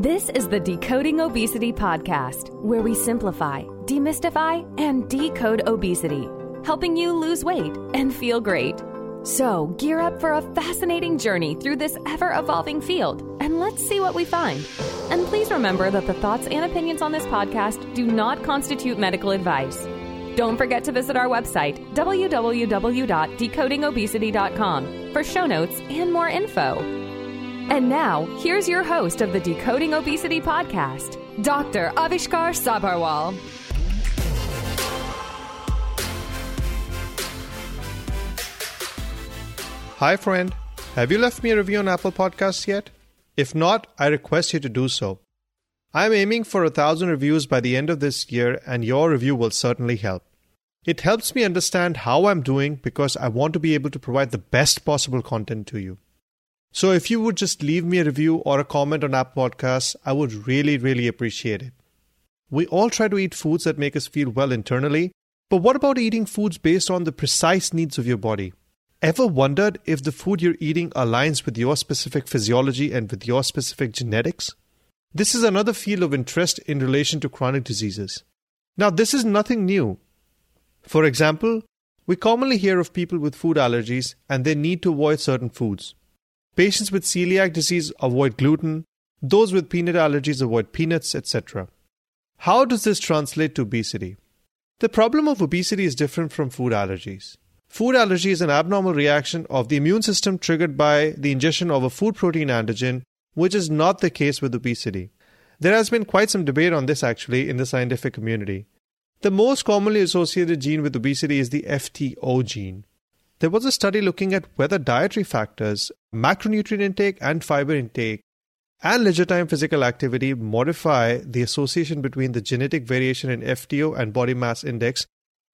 This is the Decoding Obesity Podcast, where we simplify, demystify, and decode obesity, helping you lose weight and feel great. So, gear up for a fascinating journey through this ever evolving field, and let's see what we find. And please remember that the thoughts and opinions on this podcast do not constitute medical advice. Don't forget to visit our website, www.decodingobesity.com, for show notes and more info. And now, here's your host of the Decoding Obesity podcast, Dr. Avishkar Sabharwal. Hi, friend. Have you left me a review on Apple Podcasts yet? If not, I request you to do so. I'm aiming for a thousand reviews by the end of this year, and your review will certainly help. It helps me understand how I'm doing because I want to be able to provide the best possible content to you. So if you would just leave me a review or a comment on Apple Podcasts, I would really, really appreciate it. We all try to eat foods that make us feel well internally, but what about eating foods based on the precise needs of your body? Ever wondered if the food you're eating aligns with your specific physiology and with your specific genetics? This is another field of interest in relation to chronic diseases. Now, this is nothing new. For example, we commonly hear of people with food allergies and they need to avoid certain foods. Patients with celiac disease avoid gluten, those with peanut allergies avoid peanuts, etc. How does this translate to obesity? The problem of obesity is different from food allergies. Food allergy is an abnormal reaction of the immune system triggered by the ingestion of a food protein antigen, which is not the case with obesity. There has been quite some debate on this actually in the scientific community. The most commonly associated gene with obesity is the FTO gene. There was a study looking at whether dietary factors, macronutrient intake and fiber intake, and leisure time physical activity modify the association between the genetic variation in FTO and body mass index.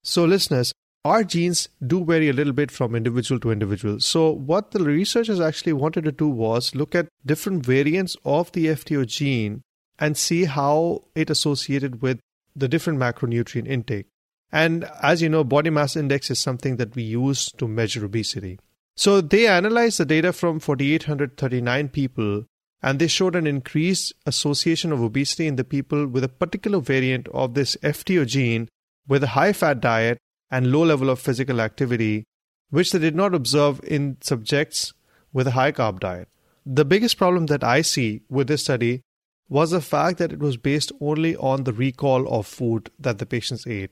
So, listeners, our genes do vary a little bit from individual to individual. So, what the researchers actually wanted to do was look at different variants of the FTO gene and see how it associated with the different macronutrient intake. And as you know, body mass index is something that we use to measure obesity. So, they analyzed the data from 4,839 people and they showed an increased association of obesity in the people with a particular variant of this FTO gene with a high fat diet and low level of physical activity, which they did not observe in subjects with a high carb diet. The biggest problem that I see with this study was the fact that it was based only on the recall of food that the patients ate.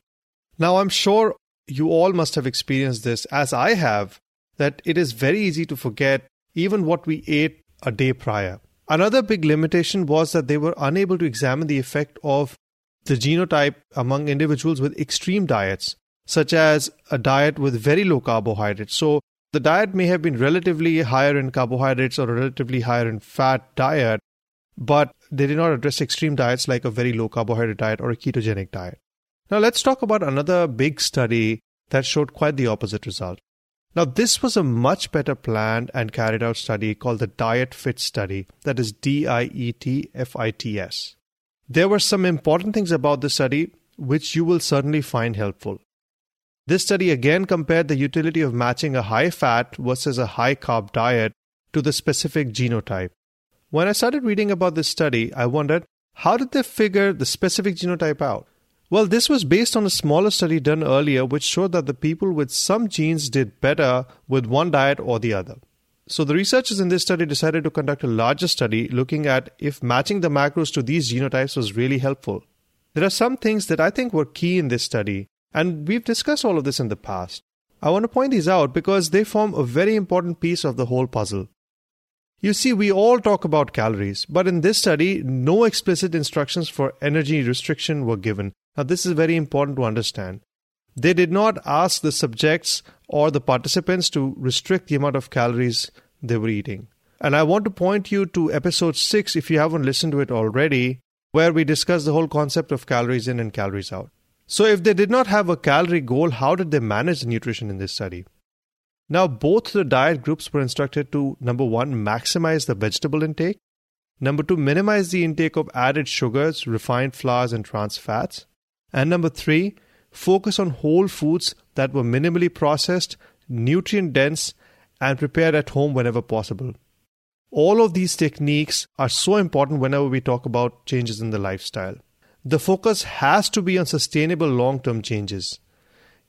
Now, I'm sure you all must have experienced this, as I have, that it is very easy to forget even what we ate a day prior. Another big limitation was that they were unable to examine the effect of the genotype among individuals with extreme diets such as a diet with very low carbohydrates. So the diet may have been relatively higher in carbohydrates or a relatively higher in fat diet, but they did not address extreme diets like a very low carbohydrate diet or a ketogenic diet. Now let's talk about another big study that showed quite the opposite result. Now, this was a much better planned and carried out study called the Diet Fit Study, that is D I E T F I T S. There were some important things about this study which you will certainly find helpful. This study again compared the utility of matching a high fat versus a high carb diet to the specific genotype. When I started reading about this study, I wondered how did they figure the specific genotype out? Well, this was based on a smaller study done earlier, which showed that the people with some genes did better with one diet or the other. So, the researchers in this study decided to conduct a larger study looking at if matching the macros to these genotypes was really helpful. There are some things that I think were key in this study, and we've discussed all of this in the past. I want to point these out because they form a very important piece of the whole puzzle. You see, we all talk about calories, but in this study, no explicit instructions for energy restriction were given. Now, this is very important to understand. They did not ask the subjects or the participants to restrict the amount of calories they were eating. And I want to point you to episode 6 if you haven't listened to it already, where we discuss the whole concept of calories in and calories out. So, if they did not have a calorie goal, how did they manage the nutrition in this study? Now, both the diet groups were instructed to number one, maximize the vegetable intake, number two, minimize the intake of added sugars, refined flours, and trans fats, and number three, focus on whole foods that were minimally processed, nutrient dense, and prepared at home whenever possible. All of these techniques are so important whenever we talk about changes in the lifestyle. The focus has to be on sustainable long term changes.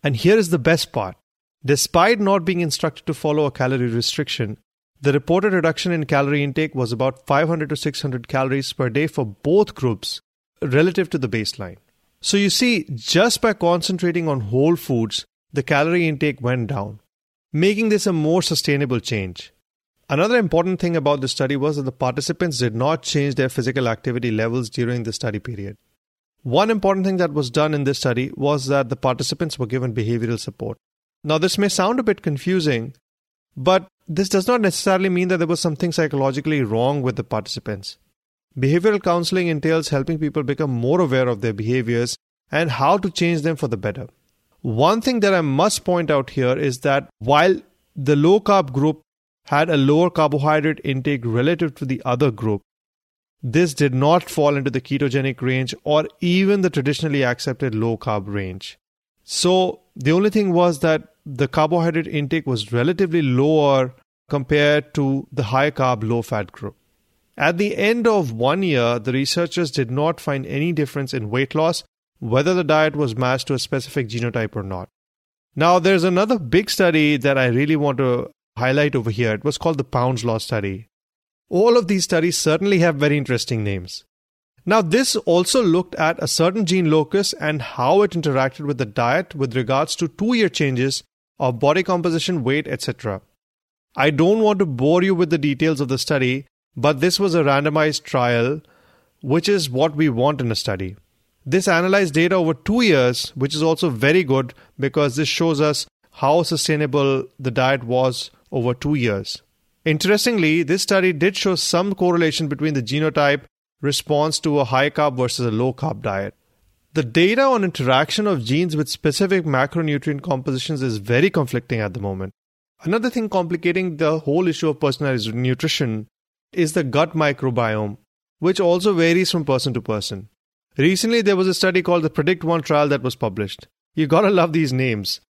And here is the best part. Despite not being instructed to follow a calorie restriction, the reported reduction in calorie intake was about 500 to 600 calories per day for both groups relative to the baseline. So you see, just by concentrating on whole foods, the calorie intake went down, making this a more sustainable change. Another important thing about the study was that the participants did not change their physical activity levels during the study period. One important thing that was done in this study was that the participants were given behavioral support. Now, this may sound a bit confusing, but this does not necessarily mean that there was something psychologically wrong with the participants. Behavioral counseling entails helping people become more aware of their behaviors and how to change them for the better. One thing that I must point out here is that while the low carb group had a lower carbohydrate intake relative to the other group. This did not fall into the ketogenic range or even the traditionally accepted low carb range. So the only thing was that the carbohydrate intake was relatively lower compared to the high carb, low fat group. At the end of one year, the researchers did not find any difference in weight loss, whether the diet was matched to a specific genotype or not. Now, there's another big study that I really want to highlight over here. It was called the Pounds Lost Study. All of these studies certainly have very interesting names. Now, this also looked at a certain gene locus and how it interacted with the diet with regards to two year changes of body composition, weight, etc. I don't want to bore you with the details of the study, but this was a randomized trial, which is what we want in a study. This analyzed data over two years, which is also very good because this shows us how sustainable the diet was over two years. Interestingly, this study did show some correlation between the genotype response to a high carb versus a low carb diet. The data on interaction of genes with specific macronutrient compositions is very conflicting at the moment. Another thing complicating the whole issue of personalized nutrition is the gut microbiome, which also varies from person to person. Recently, there was a study called the Predict One trial that was published. You gotta love these names.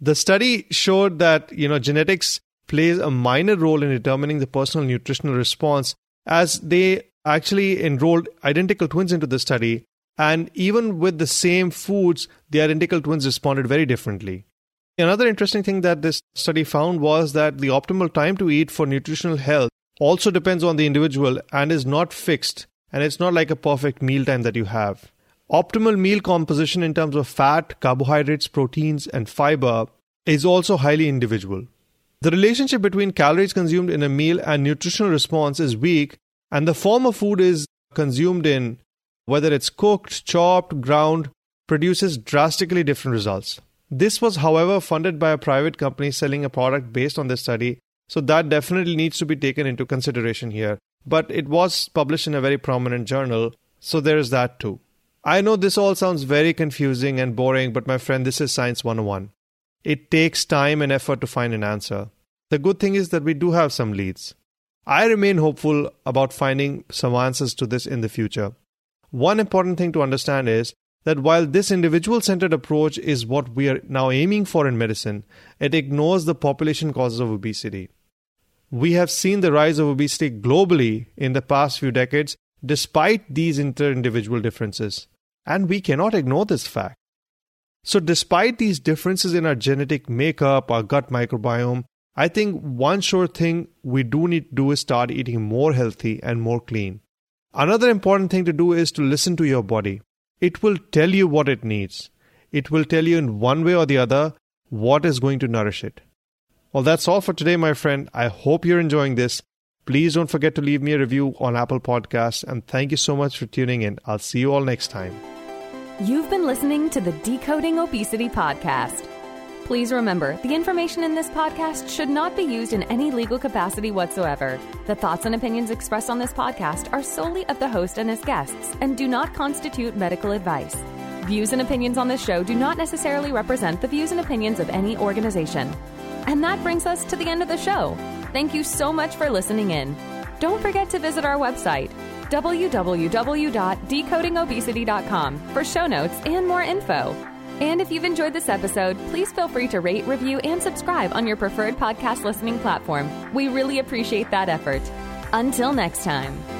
The study showed that you know genetics plays a minor role in determining the personal nutritional response as they actually enrolled identical twins into the study and even with the same foods the identical twins responded very differently another interesting thing that this study found was that the optimal time to eat for nutritional health also depends on the individual and is not fixed and it's not like a perfect meal time that you have optimal meal composition in terms of fat carbohydrates proteins and fiber is also highly individual the relationship between calories consumed in a meal and nutritional response is weak, and the form of food is consumed in, whether it's cooked, chopped, ground, produces drastically different results. This was, however, funded by a private company selling a product based on this study, so that definitely needs to be taken into consideration here. But it was published in a very prominent journal, so there is that too. I know this all sounds very confusing and boring, but my friend, this is Science 101. It takes time and effort to find an answer. The good thing is that we do have some leads. I remain hopeful about finding some answers to this in the future. One important thing to understand is that while this individual centered approach is what we are now aiming for in medicine, it ignores the population causes of obesity. We have seen the rise of obesity globally in the past few decades despite these inter individual differences, and we cannot ignore this fact. So, despite these differences in our genetic makeup, our gut microbiome, I think one sure thing we do need to do is start eating more healthy and more clean. Another important thing to do is to listen to your body. It will tell you what it needs. It will tell you in one way or the other what is going to nourish it. Well, that's all for today, my friend. I hope you're enjoying this. Please don't forget to leave me a review on Apple Podcasts, and thank you so much for tuning in. I'll see you all next time. You've been listening to the Decoding Obesity podcast. Please remember, the information in this podcast should not be used in any legal capacity whatsoever. The thoughts and opinions expressed on this podcast are solely of the host and his guests and do not constitute medical advice. Views and opinions on this show do not necessarily represent the views and opinions of any organization. And that brings us to the end of the show. Thank you so much for listening in. Don't forget to visit our website, www.decodingobesity.com for show notes and more info. And if you've enjoyed this episode, please feel free to rate, review, and subscribe on your preferred podcast listening platform. We really appreciate that effort. Until next time.